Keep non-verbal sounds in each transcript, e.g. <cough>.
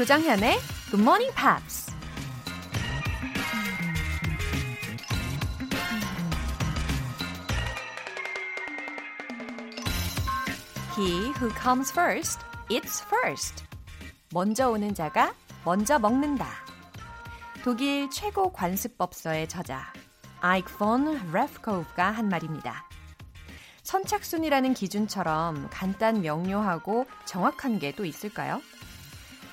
조정현의 Good Morning Pops. He who comes first, eats first. 먼저 오는 자가 먼저 먹는다. 독일 최고 관습법서의 저자 아이크 폰 레프코프가 한 말입니다. 선착순이라는 기준처럼 간단 명료하고 정확한 게 또 있을까요?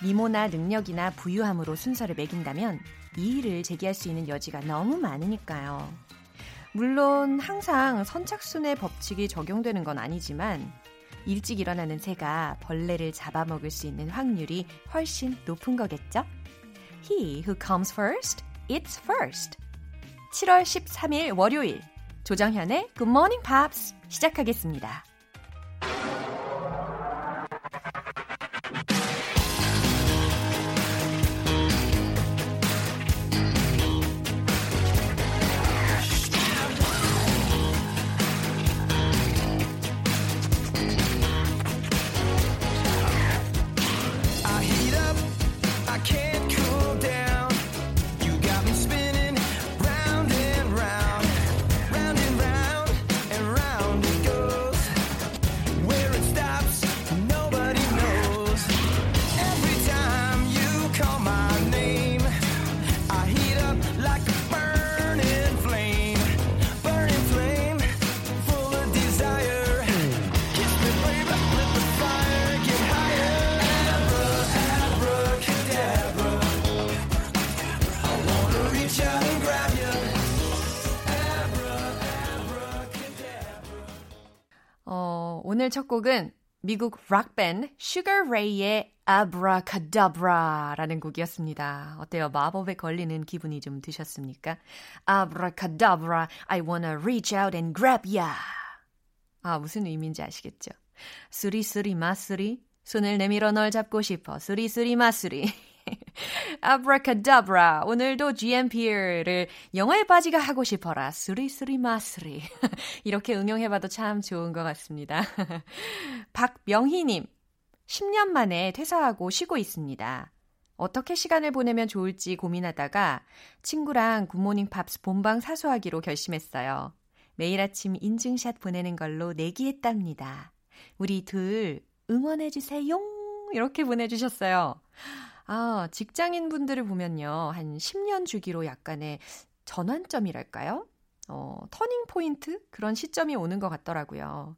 미모나 능력이나 부유함으로 순서를 매긴다면 이의를 제기할 수 있는 여지가 너무 많으니까요. 물론 항상 선착순의 법칙이 적용되는 건 아니지만 일찍 일어나는 새가 벌레를 잡아먹을 수 있는 확률이 훨씬 높은 거겠죠? He who comes first, eats first. 7월 13일 월요일 조정현의 Good Morning Pops 시작하겠습니다. 오늘 첫 곡은 미국 락밴드 Sugar Ray의 Abracadabra라는 곡이었습니다. 어때요? 마법에 걸리는 기분이 좀 드셨습니까? Abracadabra, I wanna reach out and grab ya. 아, 무슨 의미인지 아시겠죠? 쓰리쓰리 마쓰리, 손을 내밀어 널 잡고 싶어. 쓰리쓰리 마쓰리. <laughs> 아브라카다브라. 오늘도 GMP를 영어의 바지가 하고 싶어라. 쓰리쓰리 마쓰리. <laughs> 이렇게 응용해봐도 참 좋은 것 같습니다. <laughs> 박명희님. 10년 만에 퇴사하고 쉬고 있습니다. 어떻게 시간을 보내면 좋을지 고민하다가 친구랑 굿모닝 팝스 본방 사수하기로 결심했어요. 매일 아침 인증샷 보내는 걸로 내기했답니다. 우리 둘 응원해주세요. 이렇게 보내주셨어요. 아, 직장인 분들을 보면요. 한 10년 주기로 약간의 전환점이랄까요? 어, 터닝 포인트? 그런 시점이 오는 것 같더라고요.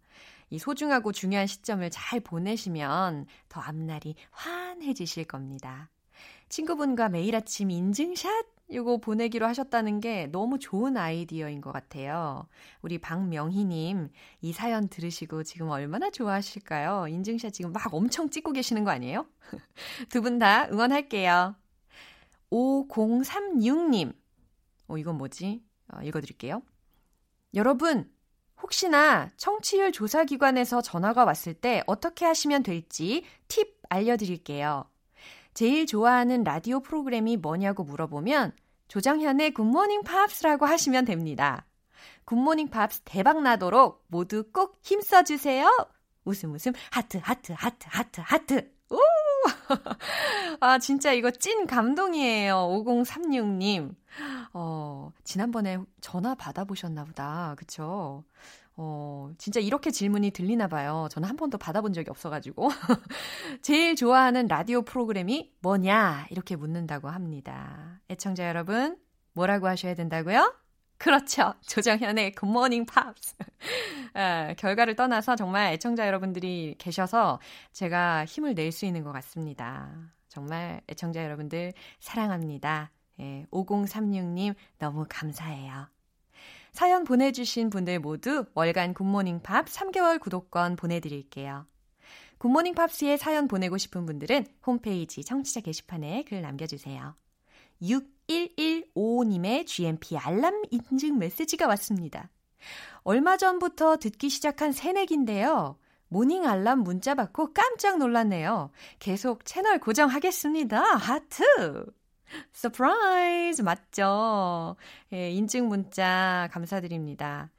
이 소중하고 중요한 시점을 잘 보내시면 더 앞날이 환해지실 겁니다. 친구분과 매일 아침 인증샷 이거 보내기로 하셨다는 게 너무 좋은 아이디어인 것 같아요. 우리 박명희님, 이 사연 들으시고 지금 얼마나 좋아하실까요? 인증샷 지금 막 엄청 찍고 계시는 거 아니에요? <laughs> 두 분 다 응원할게요. 5036님, 어, 이건 뭐지? 어, 읽어드릴게요. 여러분, 혹시나 청취율 조사기관에서 전화가 왔을 때 어떻게 하시면 될지 팁 알려드릴게요. 제일 좋아하는 라디오 프로그램이 뭐냐고 물어보면 조정현의 굿모닝 팝스라고 하시면 됩니다. 굿모닝 팝스 대박 나도록 모두 꼭 힘써 주세요. 웃음 웃음 하트 하트 하트 하트 하트. 오! <laughs> 아 진짜 이거 찐 감동이에요. 5036 님. 어, 지난번에 전화 받아 보셨나 보다. 그쵸? 어, 진짜 이렇게 질문이 들리나 봐요. 저는 한 번도 받아본 적이 없어가지고. <laughs> 제일 좋아하는 라디오 프로그램이 뭐냐? 이렇게 묻는다고 합니다. 애청자 여러분, 뭐라고 하셔야 된다고요? 그렇죠. 조정현의 굿모닝 팝스. <laughs> 아, 결과를 떠나서 정말 애청자 여러분들이 계셔서 제가 힘을 낼 수 있는 것 같습니다. 정말 애청자 여러분들 사랑합니다. 예, 5036님 너무 감사해요. 사연 보내주신 분들 모두 월간 굿모닝 팝 3개월 구독권 보내드릴게요. 굿모닝 팝스에 사연 보내고 싶은 분들은 홈페이지 청취자 게시판에 글 남겨주세요. 6115님의 GMP 알람 인증 메시지가 왔습니다. 얼마 전부터 듣기 시작한 새내기인데요. morning 알람 문자 받고 깜짝 놀랐네요. 계속 채널 고정하겠습니다. 하트! Surprise! 맞죠? 예, 인증 문자 감사드립니다.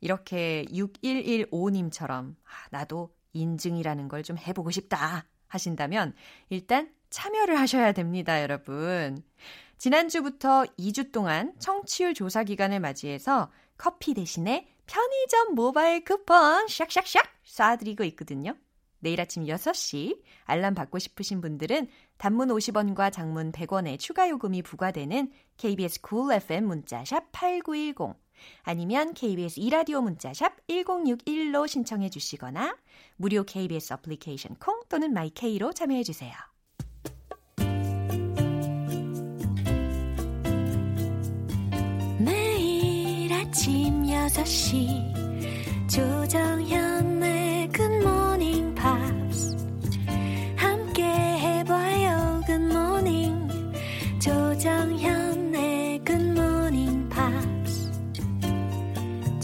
이렇게 6115님처럼, 아, 나도 인증이라는 걸 좀 해보고 싶다 하신다면, 일단 참여를 하셔야 됩니다, 여러분. 지난주부터 2주 동안 청취율 조사 기간을 맞이해서 커피 대신에 편의점 모바일 쿠폰 샥샥샥 쏴드리고 있거든요. 내일 아침 6시 알람 받고 싶으신 분들은 단문 50원과 장문 100원의 추가 요금이 부과되는 KBS Cool cool FM 문자샵 8910 아니면 KBS 이라디오 문자샵 1061로 신청해 주시거나 무료 KBS 어플리케이션 콩 또는 마이케이로 참여해 주세요. 매일 아침 6시 조정현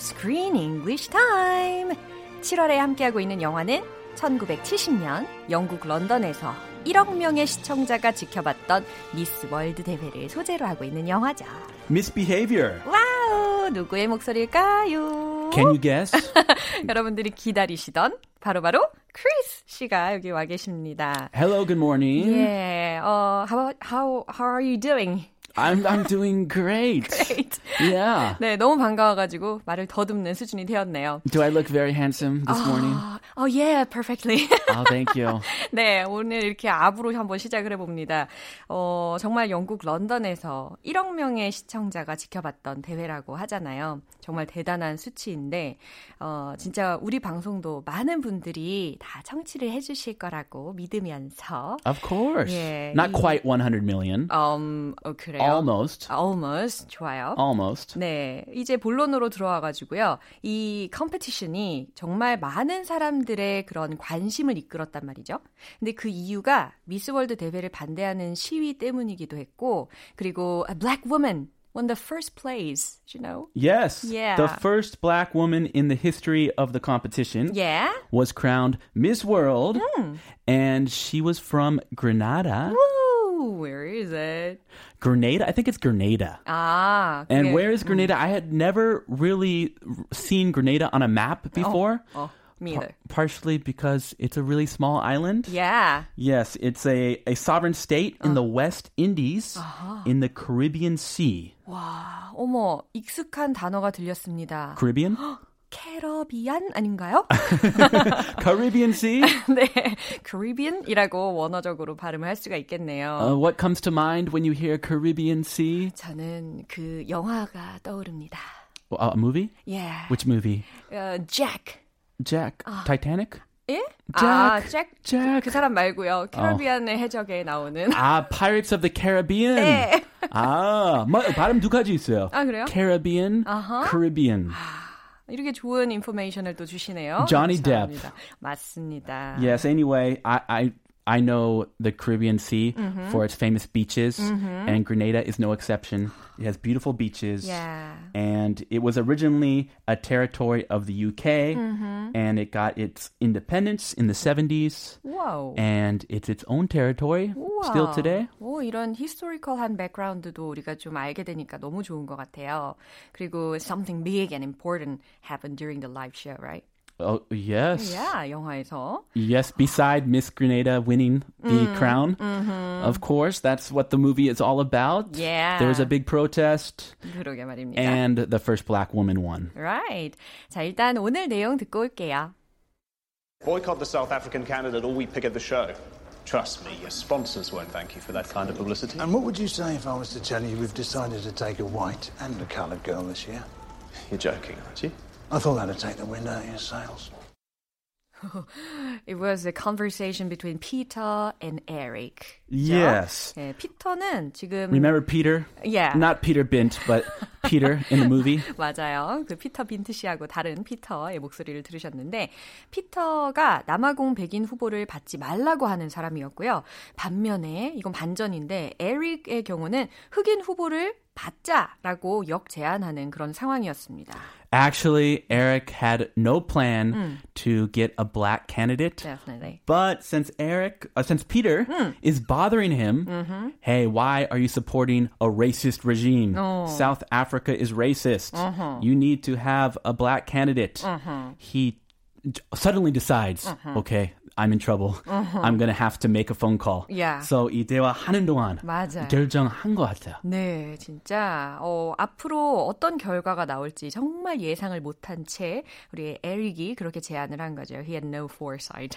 Screen English Time 7월에 함께하고 있는 영화는 1970년 영국 런던에서 1억 명의 시청자가 지켜봤던 미스 월드 대회를 소재로 하고 있는 영화죠. Misbehavior. 와우, 누구의 목소리일까요? Can you guess? <laughs> 여러분들이 기다리시던 바로바로 크리스 씨가 여기 와 계십니다. Hello, good morning. 예, 어, how, how, how are you doing? I'm I'm doing great. <laughs> Great. Yeah. 네, 너무 반가워가지고 말을 더듬는 수준이 되었네요. Do I look very handsome this morning? Oh, yeah, perfectly. Oh, thank you. <laughs> 네, 오늘 이렇게 up으로 한번 시작을 해봅니다. 어, 정말 영국 런던에서 1억 명의 시청자가 지켜봤던 대회라고 하잖아요. 정말 대단한 수치인데, 어, 진짜 우리 방송도 많은 분들이 다 청취를 해주실 거라고 믿으면서, Of course. Yeah, Not you- quite 100 million. 음, 어, 그래요? Almost. Almost. 좋아요. Almost. 네, 이제 본론으로 들어와가지고요. 이 competition이 정말 많은 사람들의 그런 관심을 이끌었단 말이죠. 근데 그 이유가 미스월드 대회를 반대하는 시위 때문이기도 했고, 그리고 a black woman won the first place, you know? Yes. Yeah. The first black woman in the history of the competition Yeah. was crowned Miss World, and she was from Grenada. Woo! Where is it? Grenada? I think it's Grenada. 아, And 그게- where is Grenada? I had never really seen Grenada on a map before. 어, me par- either. partially because it's a really small island. Yeah. Yes, it's a, a sovereign state in the West Indies in the Caribbean Sea. 와, 어머, 익숙한 단어가 들렸습니다. Caribbean? <gasps> 캐러비안 아닌가요? Caribbean Sea? 네, Caribbean이라고 원어적으로 발음을 할 수가 있겠네요. Uh, what comes to mind when you hear Caribbean Sea? 저는 그 영화가 떠오릅니다. Uh, a movie? Yeah. Which movie? 어, Jack. Jack? Titanic? 예? Jack. 아, Jack. Jack. 그 사람 말고요. 캐러비안의 해적에 나오는. Ah, Pirates of the Caribbean. 네. 아, 마, 발음 두 가지 있어요. 아, 그래요? Caribbean, 아하. Caribbean. 이렇게 좋은 인포메이션을 또 주시네요. Johnny 감사합니다. 맞습니다. Yes. Anyway, I I I know the Caribbean Sea for its famous beaches, and Grenada is no exception. It has beautiful beaches, Yeah. and it was originally a territory of the UK, and it got its independence in the 70s, 와우. and it's its own territory still 우와. today. 오, 이런 히스토리컬한 백그라운드도 우리가 좀 알게 되니까 너무 좋은 것 같아요. 그리고 something big and important happened during the live show, right? Oh yes, Yeah, 영화에서. yes. Beside Miss Grenada winning the crown, of course, that's what the movie is all about. Yeah. There was a big protest. 그러게 말입니다. and the first black woman won. Right. 자, 일단 오늘 내용 듣고 올게요. Boycott the South African candidate or we pick at the show. Trust me, your sponsors won't thank you for that kind of publicity. And what would you say if I was to tell you we've decided to take a white and a coloured girl this year? You're joking, aren't you? I thought that'd take the wind out of your sails. It was a conversation between Peter and Eric. Yes. 네, 피터는 지금 Remember Peter? Yeah. Not Peter Bint, but Peter in the movie. 맞아요. 그 피터 빈트 씨하고 다른 피터의 목소리를 들으셨는데 피터가 남아공 백인 후보를 받지 말라고 하는 사람이었고요. 반면에 이건 반전인데 에릭의 경우는 흑인 후보를 받자라고 역제안하는 그런 상황이었습니다. Actually, Eric had no plan to get a black candidate. Definitely. But since Eric, uh, since Peter is bothering him, hey, why are you supporting a racist regime? South Africa is racist. You need to have a black candidate. He j- suddenly decides, okay, I'm in trouble. I'm gonna have to make a phone call. Yeah. So 이 대화 하는 동안 맞아요. 결정한 것 같아요. 네, 진짜 어, 앞으로 어떤 결과가 나올지 정말 예상을 못한 채 우리 에릭이 그렇게 제안을 한 거죠. He had no foresight.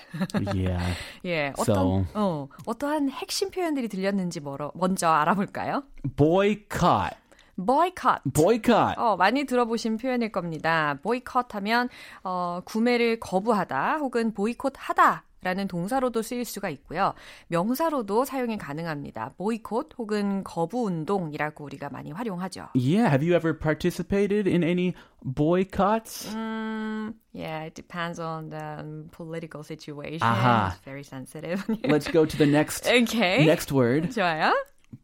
yeah. 예, 어떤 So- 어, 어떠한 핵심 표현들이 들렸는지 뭐로, 먼저 알아볼까요? Boycott. Boycott. Boycott. 어, 많이 들어보신 표현일 겁니다. boycott 하면 어, 구매를 거부하다 혹은 보이콧하다 라는 동사로도 쓰일 수가 있고요. 명사로도 사용이 가능합니다. 보이콧 혹은 거부 운동이라고 우리가 많이 활용하죠. Yeah, have you ever participated in any boycotts? 음, yeah, it depends on the political situation. 아하. It's very sensitive. Let's go to the next okay. next word. 좋아요.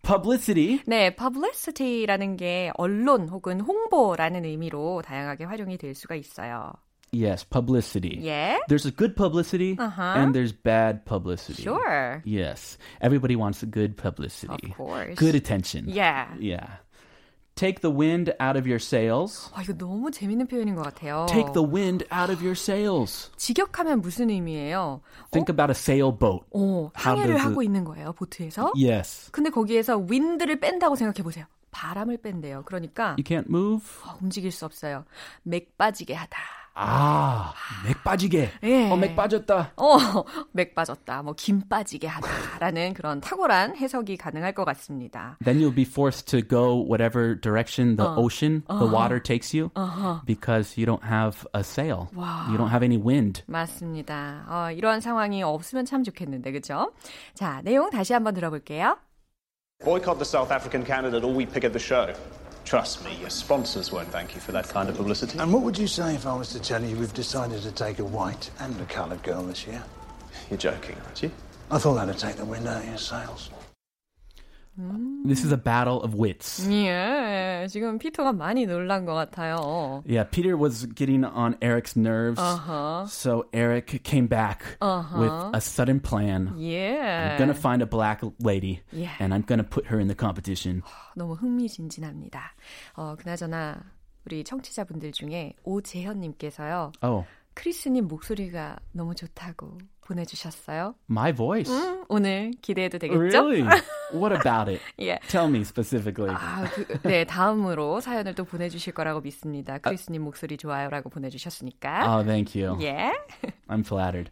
Publicity. 네, publicity라는 게 언론 혹은 홍보라는 의미로 다양하게 활용이 될 수가 있어요. Yes, publicity. 예. There's a good publicity Uh-huh. and there's bad publicity. Sure. Yes. Everybody wants a good publicity. Of course. Good attention. Yeah. Yeah. Take the wind out of your sails. 아, 이거 너무 재밌는 표현인 것 같아요. Take the wind out of your sails. 직역하면 무슨 의미예요? Think about a sailboat. 어, 항해를 하고 있는 거예요, 보트에서. Yes. 근데 거기에서 윈드를 뺀다고 생각해 보세요. 바람을 뺀대요. 그러니까 You can't move. 어, 움직일 수 없어요. 맥 빠지게 하다. 아, 맥 빠지게. 예. 어, 맥 빠졌다. 어, 맥 빠졌다. 뭐 김 빠지게 하다라는 그런 탁월한 해석이 가능할 것 같습니다. Then you'll be forced to go whatever direction the ocean, the water takes you, because you don't have a sail. You don't have any wind. 맞습니다. 어, 이런 상황이 없으면 참 좋겠는데, 그죠? 자, 내용 다시 한번 들어볼게요. Boycott the South African candidate or we pick at the show. Trust me, your sponsors won't thank you for that kind of publicity. And what would you say if I was to tell you we've decided to take a white and a coloured girl this year? You're joking, aren't you? I thought that'd take the wind out of your sails. This is a battle of wits. 예, 지금 피터가 많이 놀란 것 같아요. Yeah, Peter was getting on Eric's nerves. Uh-huh. So Eric came back with a sudden plan. 예. I'm going to find a black lady Yeah. and I'm going to put her in the competition. <sighs> 너무 흥미진진합니다. 어, 그나저나 우리 청취자분들 중에 오재현님께서요. Oh, 크리스님 목소리가 너무 좋다고 보내주셨어요. my voice. 음, 오늘 기대해도 되겠죠? Really? what about it? 예. Tell me specifically. 아, 그, 네, 다음으로 사연을 또 보내주실 거라고 믿습니다. 크리스님 목소리 좋아요라고 보내주셨으니까. Oh, thank you. 예. I'm flattered.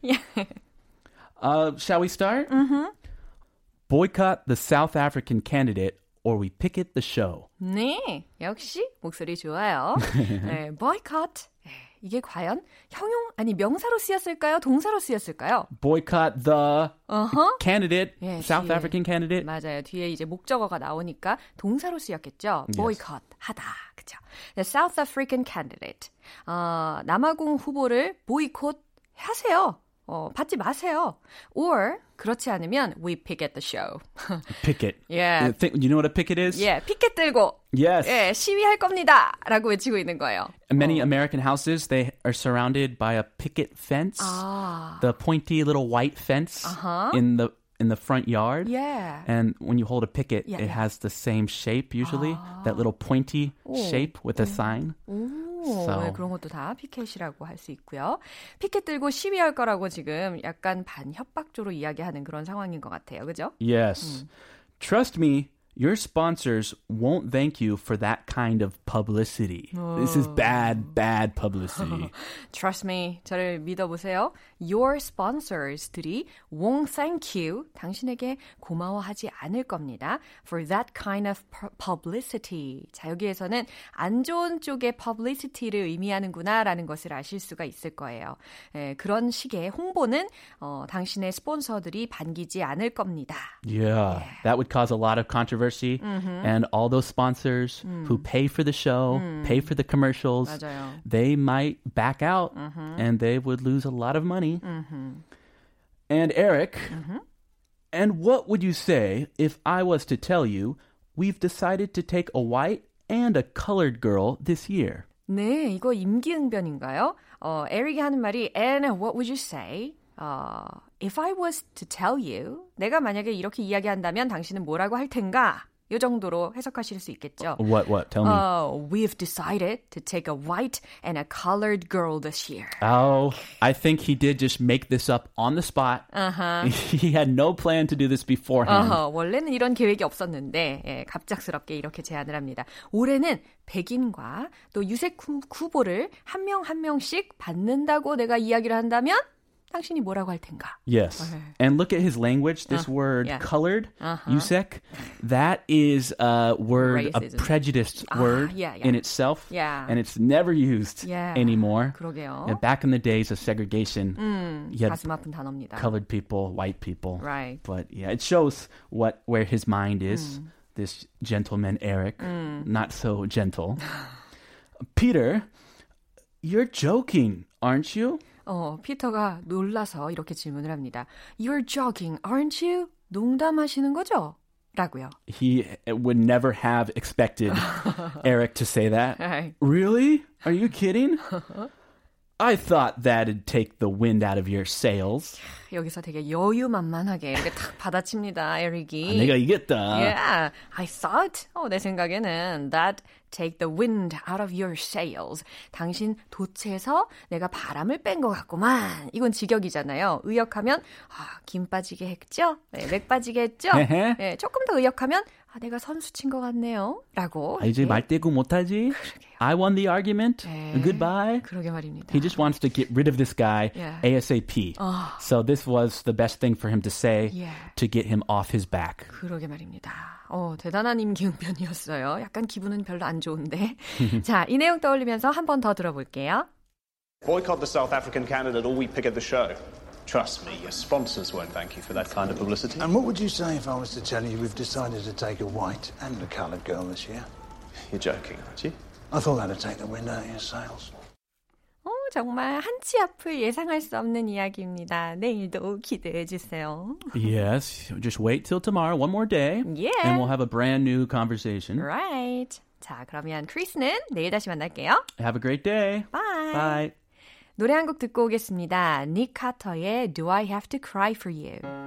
Uh, shall we start? Mm-hmm. Boycott the South African candidate or we picket the show. 네, 역시 목소리 좋아요. 네, boycott. 네, 이게 과연 형용 아니 명사로 쓰였을까요? 동사로 쓰였을까요? Boycott the 어허. candidate, Yeah, South 뒤에. African candidate. 맞아요. 뒤에 이제 목적어가 나오니까 동사로 쓰였겠죠. boycott 하다. 그죠? The South African candidate. 어, 남아공 후보를 보이콧 하세요. 어, 받지 마세요. Or 그렇지 않으면 we pick at the show. <laughs> Picket. Yeah. You, think, you know what a picket is? 예, 피켓 들고 Yes. 예, 시위할 겁니다라고 외치고 있는 거예요. Many American houses they are surrounded by a picket fence, 아, the pointy little white fence Uh-huh. in the in the front yard. 예. And when you hold a picket, Yeah, it yeah. has the same shape usually, that little pointy shape with a sign. 오, So- 네, 그런 것도 다 피켓이라고 할 수 있고요. 피켓 들고 시위할 거라고 지금 약간 반협박조로 이야기하는 그런 상황인 것 같아요. 그죠? Yes. Trust me, your sponsors won't thank you for that kind of publicity. This is bad, bad publicity. <laughs> Trust me, 저를 믿어보세요. Your sponsors들이 won't thank you, 당신에게 고마워하지 않을 겁니다. For that kind of publicity. 자, 여기에서는 안 좋은 쪽의 publicity를 의미하는구나라는 것을 아실 수가 있을 거예요. 예, 그런 식의 홍보는 어, 당신의 스폰서들이 반기지 않을 겁니다. Yeah, yeah. that would cause a lot of controversy. Mm-hmm. And all those sponsors mm. who pay for the show, mm. pay for the commercials, 맞아요. they might back out mm-hmm. and they would lose a lot of money. Mm-hmm. And Eric, mm-hmm. and what would you say if I was to tell you we've decided to take a white and a colored girl this year? 네, 이거 임기응변인가요? 어, 에릭이 하는 말이 and what would you say? 어, if I was to tell you, 내가 만약에 이렇게 이야기한다면 당신은 뭐라고 할 텐가? 이 정도로 해석하실 수 있겠죠. What, what? Tell me. Uh, we've decided to take a white and a colored girl this year. Oh, I think he did just make this up on the spot. Uh-huh. He had no plan to do this beforehand. Uh-huh. 원래는 이런 계획이 없었는데 예, 갑작스럽게 이렇게 제안을 합니다. 올해는 백인과 또 유색 후보를 한 명 한 명씩 받는다고 내가 이야기를 한다면 당신이 뭐라고 할 텐가? Yes. Okay. And look at his language. This uh, word yeah. colored, uh-huh. yusek, that is a word, Racism. a prejudiced ah, word yeah, yeah. in itself. Yeah. And it's never used anymore. 그러게요. And back in the days of segregation, 음, you 가슴 아픈 단어입니다. colored people, white people. Right. But yeah, it shows what where his mind is. 음. This gentleman Eric, 음. not so gentle. Peter, you're joking, aren't you? 어, 피터가 놀라서 이렇게 질문을 합니다. You're joking, aren't you? 농담하시는 거죠? 라고요. He would never have expected Eric to say that. Really? Are you kidding? I thought that'd take the wind out of your sails. 여기서 되게 여유만만하게 이렇게 탁 받아칩니다, 에릭이. 아, 내가 이겼다. Yeah, I thought. 어, 내 생각에는 that take the wind out of your sails. 당신 도체에서 내가 바람을 뺀 것 같구만. 이건 직역이잖아요. 의역하면 아, 김 빠지게 했죠? 네, 맥 빠지게 했죠? <laughs> 네, 조금 더 의역하면 아, 내가 선수 친 것 같네요. 라고. 아, 이제 네. 말대꾸 못하지? 그러게요. I won the argument. 네. Goodbye. 그러게 말입니다. He just wants to get rid of this guy yeah. ASAP. 어. So this was the best thing for him to say yeah. to get him off his back. 그러게 말입니다. 어, 대단한 임기응변이었어요. 약간 기분은 별로 안 좋은데. 자, 이 내용 떠올리면서 한 번 더 들어볼게요. Boycott the South African candidate or we pick at the show. Trust me, your sponsors won't thank you for that kind of publicity. And what would you say if I was to tell you we've decided to take a white and a coloured girl this year? You're joking, aren't you? I thought that'd take the wind out of your sails. 어, 정말 한치 앞을 예상할 수 없는 이야기입니다. 내일도 기대해 주세요. yes, just wait till tomorrow, one more day. Yeah. And we'll have a brand new conversation. Right. 자, 그러면 크리스는 내일 다시 만날게요. Have a great day. Bye. Bye. 노래 한 곡 듣고 오겠습니다. 닉 카터의 Do I Have to Cry for You.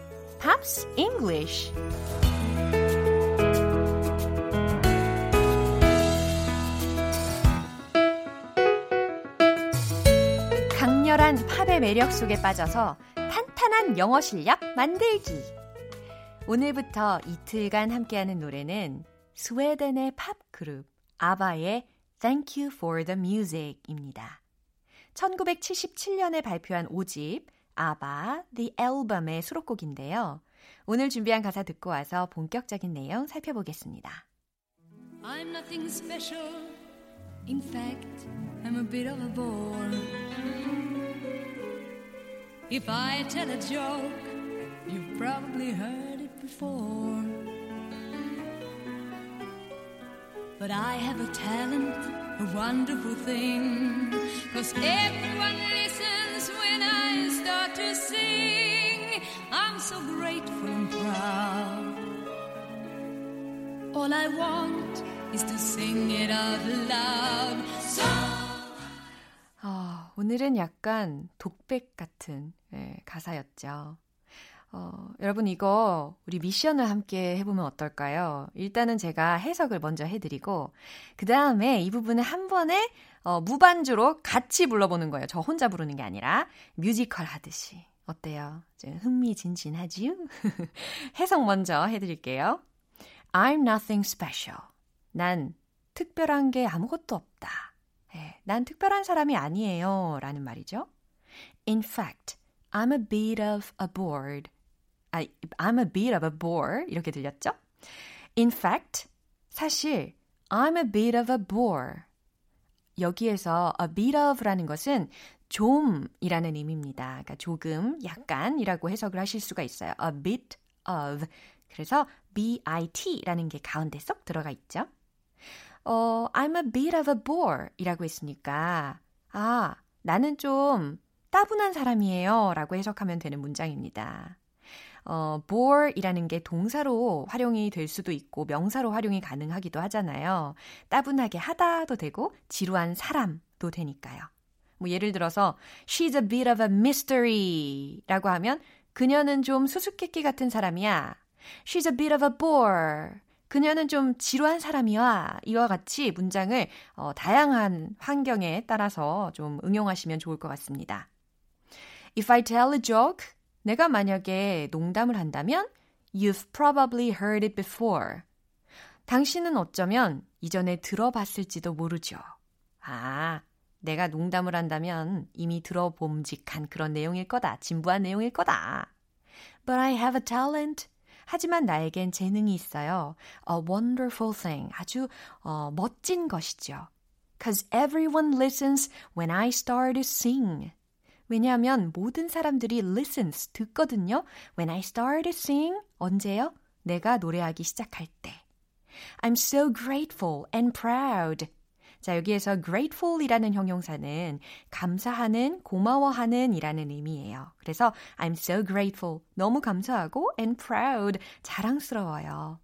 Pops English. 강렬한 팝의 매력 속에 빠져서 탄탄한 영어 실력 만들기. 오늘부터 이틀간 함께하는 노래는 스웨덴의 팝 그룹 아바의 Thank You for the Music입니다. 1977년에 발표한 5집 아바 The Album의 수록곡인데요. 오늘 준비한 가사 듣고 와서 본격적인 내용 살펴보겠습니다. I'm nothing special. In fact, I'm a bit of a bore. If I tell a joke, you've probably heard it before. But I have a talent, a wonderful thing. Cause everyone I'm so grateful and proud. All I want is to sing it out loud. So 어, 오늘은 약간 독백 같은 예, 가사였죠. 어, 여러분 이거 우리 미션을 함께 해보면 어떨까요? 일단은 제가 해석을 먼저 해드리고 그 다음에 이 부분을 한 번에 어, 무반주로 같이 불러보는 거예요. 저 혼자 부르는 게 아니라 뮤지컬 하듯이. 어때요? 좀 흥미진진하지요? 해석 먼저 해드릴게요. I'm nothing special. 난 특별한 게 아무것도 없다. 예, 난 특별한 사람이 아니에요. 라는 말이죠. In fact, I'm a bit of a bored. 아, I'm a bit of a bore. 이렇게 들렸죠? In fact, 사실 I'm a bit of a bore. 여기에서 a bit of라는 것은 좀이라는 의미입니다. 그러니까 조금, 약간이라고 해석을 하실 수가 있어요. a bit of. 그래서 bit라는 게 가운데 쏙 들어가 있죠. 어, I'm a bit of a bore 이라고 했으니까, 아, 나는 좀 따분한 사람이에요 라고 해석하면 되는 문장입니다. 어, bore이라는 게 동사로 활용이 될 수도 있고 명사로 활용이 가능하기도 하잖아요. 따분하게 하다도 되고 지루한 사람도 되니까요. 뭐 예를 들어서 she's a bit of a mystery 라고 하면 그녀는 좀 수수께끼 같은 사람이야. she's a bit of a bore. 그녀는 좀 지루한 사람이야. 이와 같이 문장을 어, 다양한 환경에 따라서 좀 응용하시면 좋을 것 같습니다. If I tell a joke, 내가 만약에 농담을 한다면 You've probably heard it before. 당신은 어쩌면 이전에 들어봤을지도 모르죠. 아, 내가 농담을 한다면 이미 들어봄직한 그런 내용일 거다. 진부한 내용일 거다. But I have a talent. 하지만 나에겐 재능이 있어요. A wonderful thing. 아주 어, 멋진 것이죠. Cause everyone listens when I start to sing. 왜냐하면 모든 사람들이 listens 듣거든요. When I start to sing 언제요? 내가 노래하기 시작할 때. I'm so grateful and proud. 자, 여기에서 grateful이라는 형용사는 감사하는, 고마워하는 이라는 의미예요. 그래서 I'm so grateful. 너무 감사하고 and proud. 자랑스러워요.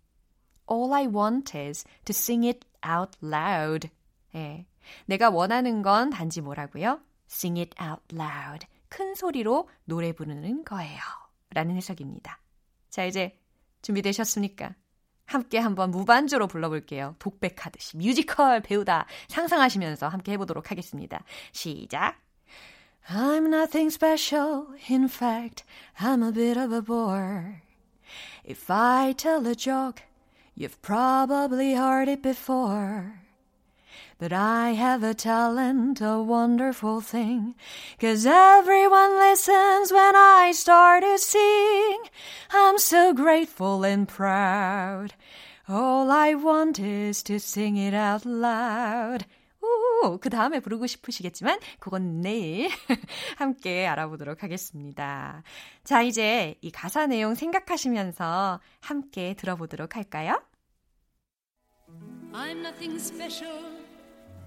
All I want is to sing it out loud. 예. 내가 원하는 건 단지 뭐라고요? Sing it out loud. 큰 소리로 노래 부르는 거예요. 라는 해석입니다. 자, 이제 준비되셨습니까? 함께 한번 무반주로 불러볼게요. 독백하듯이 뮤지컬 배우다 상상하시면서 함께 해보도록 하겠습니다. 시작! I'm nothing special. In fact, I'm a bit of a bore. If I tell a joke, you've probably heard it before. But I have a talent, a wonderful thing. Cause everyone listens when I start to sing. I'm so grateful and proud. All I want is to sing it out loud. 우, 그 다음에 부르고 싶으시겠지만, 그건 내일 함께 알아보도록 하겠습니다. 자, 이제 이 가사 내용 생각하시면서 함께 들어보도록 할까요? I'm nothing special.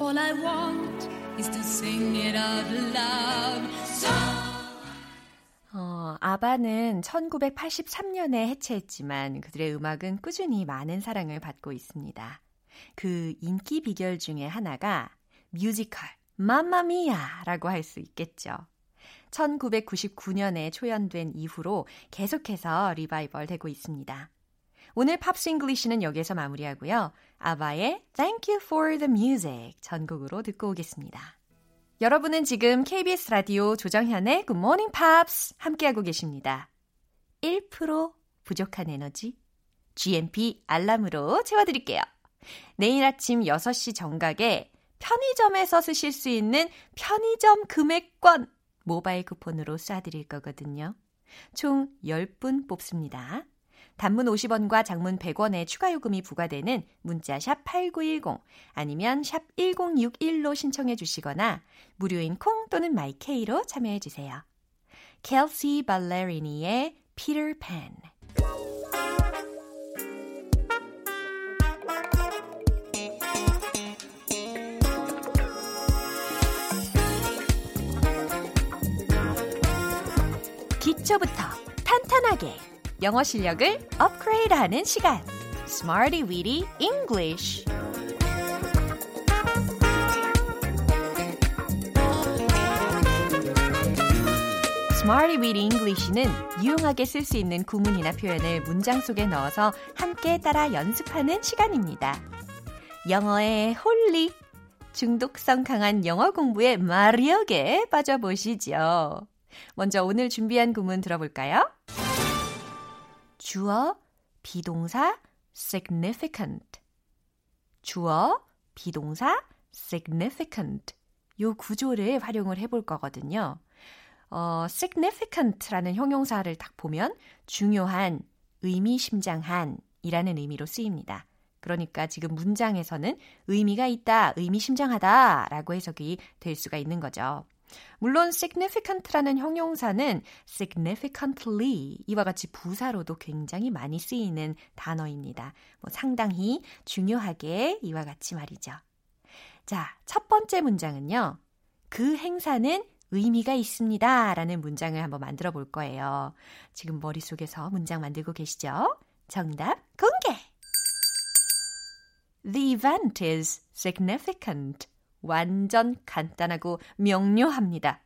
All I want is to sing it out loud. So 어, 아바는 1983년에 해체했지만 그들의 음악은 꾸준히 많은 사랑을 받고 있습니다. 그 인기 비결 중에 하나가 뮤지컬 맘마미아라고 할 수 있겠죠. 1999년에 초연된 이후로 계속해서 리바이벌 되고 있습니다. 오늘 Pops English는 여기서 마무리하고요. 아바의 Thank You for the Music 전곡으로 듣고 오겠습니다. 여러분은 지금 KBS 라디오 조정현의 Good Morning Pops 함께하고 계십니다. 1% 부족한 에너지 GMP 알람으로 채워드릴게요. 내일 아침 6시 정각에 편의점에서 쓰실 수 있는 편의점 금액권 모바일 쿠폰으로 쏴드릴 거거든요. 총 10분 뽑습니다. 단문 50원과 장문 100원의 추가 요금이 부과되는 문자 샵 8910 아니면 샵 1061로 신청해 주시거나 무료인 콩 또는 마이케이로 참여해 주세요. 켈시 발레리니의 Peter Pan 기초부터 탄탄하게 영어 실력을 업그레이드하는 시간 Smarty Weedy English Smarty Weedy English는 유용하게 쓸 수 있는 구문이나 표현을 문장 속에 넣어서 함께 따라 연습하는 시간입니다. 영어의 홀리 중독성 강한 영어 공부의 마력에 빠져보시죠. 먼저 오늘 준비한 구문 들어볼까요? 주어, 비동사, significant. 주어, 비동사, significant. 요 구조를 활용을 해볼 거거든요. 어, significant라는 형용사를 딱 보면 중요한, 의미심장한 이라는 의미로 쓰입니다. 그러니까 지금 문장에서는 의미가 있다, 의미심장하다 라고 해석이 될 수가 있는 거죠. 물론 significant라는 형용사는 significantly 이와 같이 부사로도 굉장히 많이 쓰이는 단어입니다. 뭐 상당히 중요하게 이와 같이 말이죠. 자, 첫 번째 문장은요. 그 행사는 의미가 있습니다. 라는 문장을 한번 만들어 볼 거예요. 지금 머릿속에서 문장 만들고 계시죠? 정답 공개! The event is significant. 완전 간단하고 명료합니다.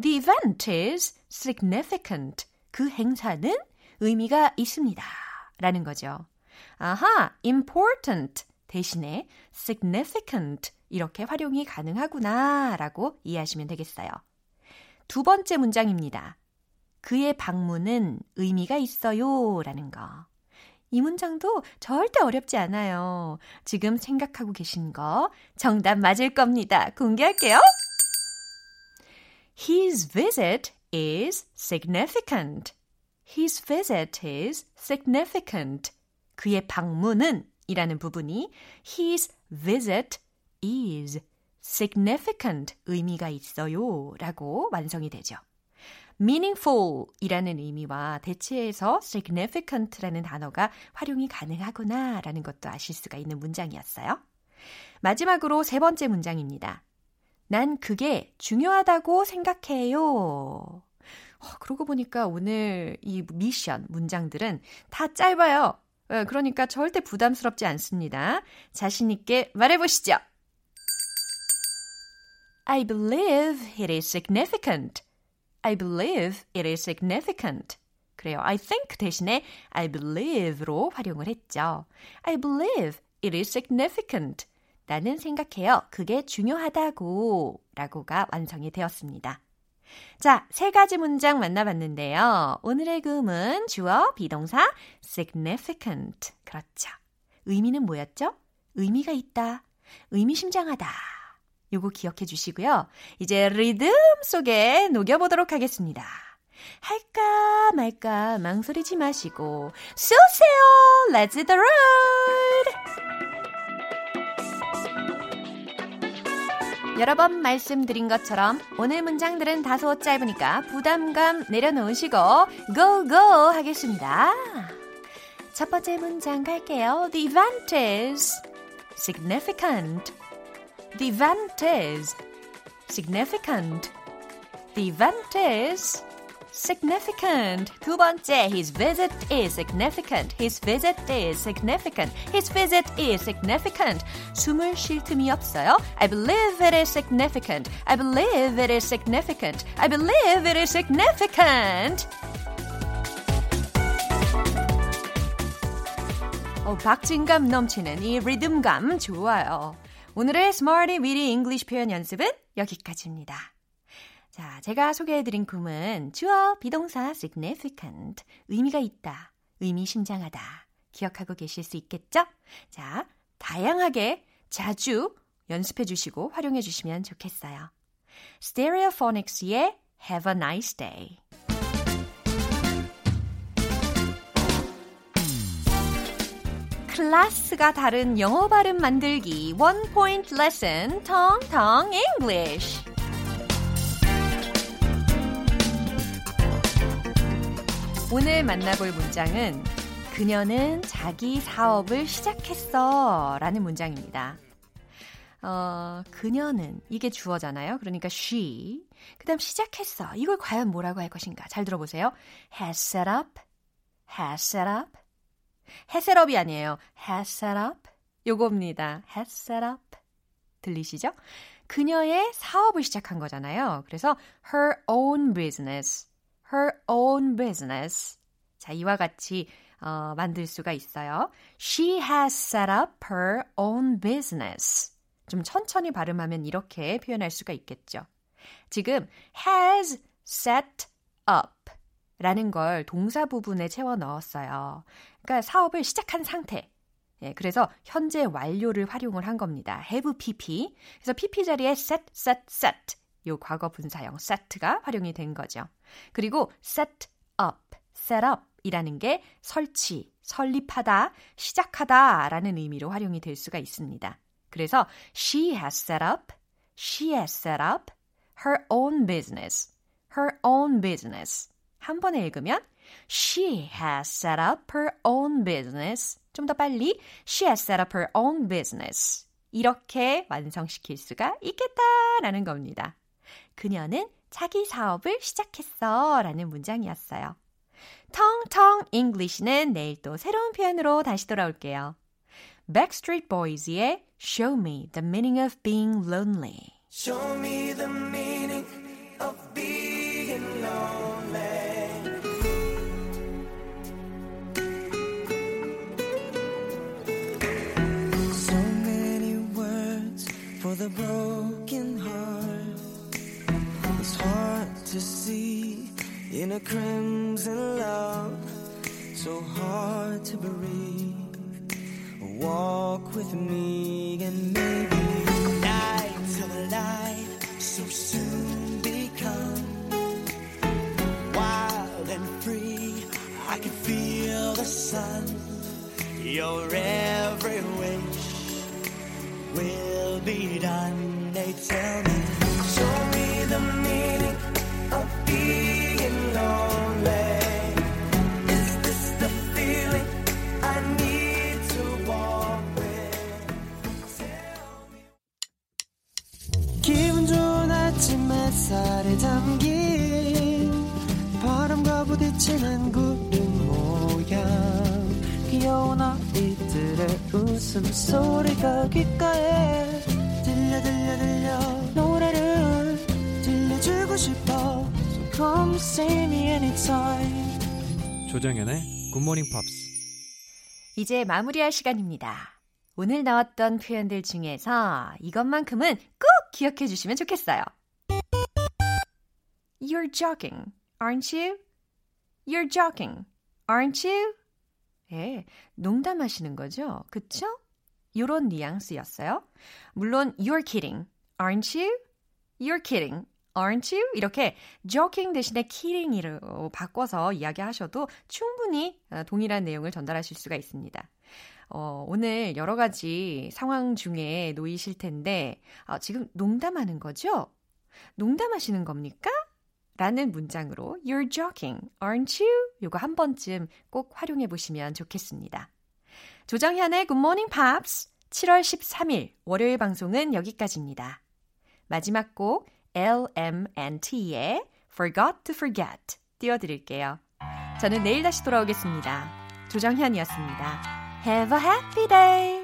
The event is significant. 그 행사는 의미가 있습니다. 라는 거죠. 아하, important 대신에 significant 이렇게 활용이 가능하구나 라고 이해하시면 되겠어요. 두 번째 문장입니다. 그의 방문은 의미가 있어요 라는 거. 이 문장도 절대 어렵지 않아요. 지금 생각하고 계신 거 정답 맞을 겁니다. 공개할게요. His visit is significant. His visit is significant. 그의 방문은 이라는 부분이 his visit is significant 의미가 있어요 라고 완성이 되죠. Meaningful 이라는 의미와 대체해서 significant라는 단어가 활용이 가능하구나 라는 것도 아실 수가 있는 문장이었어요. 마지막으로 세 번째 문장입니다. 난 그게 중요하다고 생각해요. 어, 그러고 보니까 오늘 이 미션 문장들은 다 짧아요. 어, 그러니까 절대 부담스럽지 않습니다. 자신있게 말해보시죠. I believe it is significant. I believe it is significant. 그래요. I think 대신에 I believe로 활용을 했죠. I believe it is significant. 나는 생각해요. 그게 중요하다고 라고가 완성이 되었습니다. 자, 세 가지 문장 만나봤는데요. 오늘의 그음은 주어, 비동사, significant. 그렇죠. 의미는 뭐였죠? 의미가 있다. 의미심장하다. 요거 기억해 주시고요. 이제 리듬 속에 녹여보도록 하겠습니다. 할까 말까 망설이지 마시고 쏘세요! Let's hit the road! 여러 번 말씀드린 것처럼 오늘 문장들은 다소 짧으니까 부담감 내려놓으시고 고고 하겠습니다. 첫 번째 문장 갈게요. The is significant. The event is significant. The event is significant. 두 번째, his visit is significant. His visit is significant. His visit is significant. 숨을 쉴 틈이 없어요. I believe it is significant. I believe it is significant. I believe it is significant. 어, 박진감 넘치는 이 리듬감 좋아요. 오늘의 Smarty Weedy English 표현 연습은 여기까지입니다. 자, 제가 소개해드린 구문 주어 비동사 significant 의미가 있다, 의미심장하다 기억하고 계실 수 있겠죠? 자, 다양하게 자주 연습해 주시고 활용해 주시면 좋겠어요. Stereophonics의 Have a nice day. 클래스가 다른 영어 발음 만들기 원 포인트 레슨 텅텅 English. 오늘 만나볼 문장은 그녀는 자기 사업을 시작했어 라는 문장입니다. 어, 그녀는 이게 주어잖아요. 그러니까 she. 그 다음 시작했어. 이걸 과연 뭐라고 할 것인가? 잘 들어보세요. has set up, has set up. Up이 아니에요. up. 요겁니다. up. 들리시죠? 그녀의 사업을 시작한 거잖아요. 그래서 her own business. her own business. 자, 이와 같이 어, 만들 수가 있어요. She has set up her own business. 좀 천천히 발음하면 이렇게 표현할 수가 있겠죠. 지금 has set up 라는 걸 동사 부분에 채워 넣었어요. 그러니까 사업을 시작한 상태. 예, 그래서 현재 완료를 활용을 한 겁니다. have pp. 그래서 pp 자리에 set, set, set. 요 과거 분사형 set가 활용이 된 거죠. 그리고 set up, set up 이라는 게 설치, 설립하다, 시작하다 라는 의미로 활용이 될 수가 있습니다. 그래서 she has set up, she has set up her own business, her own business. 한 번에 읽으면 she has set up her own business. 좀 더 빨리 she has set up her own business. 이렇게 완성시킬 수가 있겠다라는 겁니다. 그녀는 자기 사업을 시작했어 라는 문장이었어요. 텅텅 English는 내일 또 새로운 표현으로 다시 돌아올게요. Backstreet Boys의 Show Me the Meaning of Being Lonely. 소리가 귓가에 들려 들려 들려 노래를 들려주고 싶어 So come see me anytime 조정연의 굿모닝 팝스. 이제 마무리할 시간입니다. 오늘 나왔던 표현들 중에서 이것만큼은 꼭 기억해 주시면 좋겠어요. You're jogging, aren't you? You're jogging, aren't you? 예, 농담하시는 거죠. 그쵸? 요런 뉘앙스였어요. 물론 you're kidding, aren't you? You're kidding, aren't you? 이렇게 joking 대신에 kidding으로 바꿔서 이야기하셔도 충분히 동일한 내용을 전달하실 수가 있습니다. 어, 오늘 여러 가지 상황 중에 놓이실 텐데, 아, 지금 농담하는 거죠? 농담하시는 겁니까? 라는 문장으로 You're joking, aren't you? 요거 한 번쯤 꼭 활용해 보시면 좋겠습니다. 조정현의 Good Morning Pops 7월 13일 월요일 방송은 여기까지입니다. 마지막 곡 LMNT의 Forgot to Forget 띄워드릴게요. 저는 내일 다시 돌아오겠습니다. 조정현이었습니다. Have a happy day!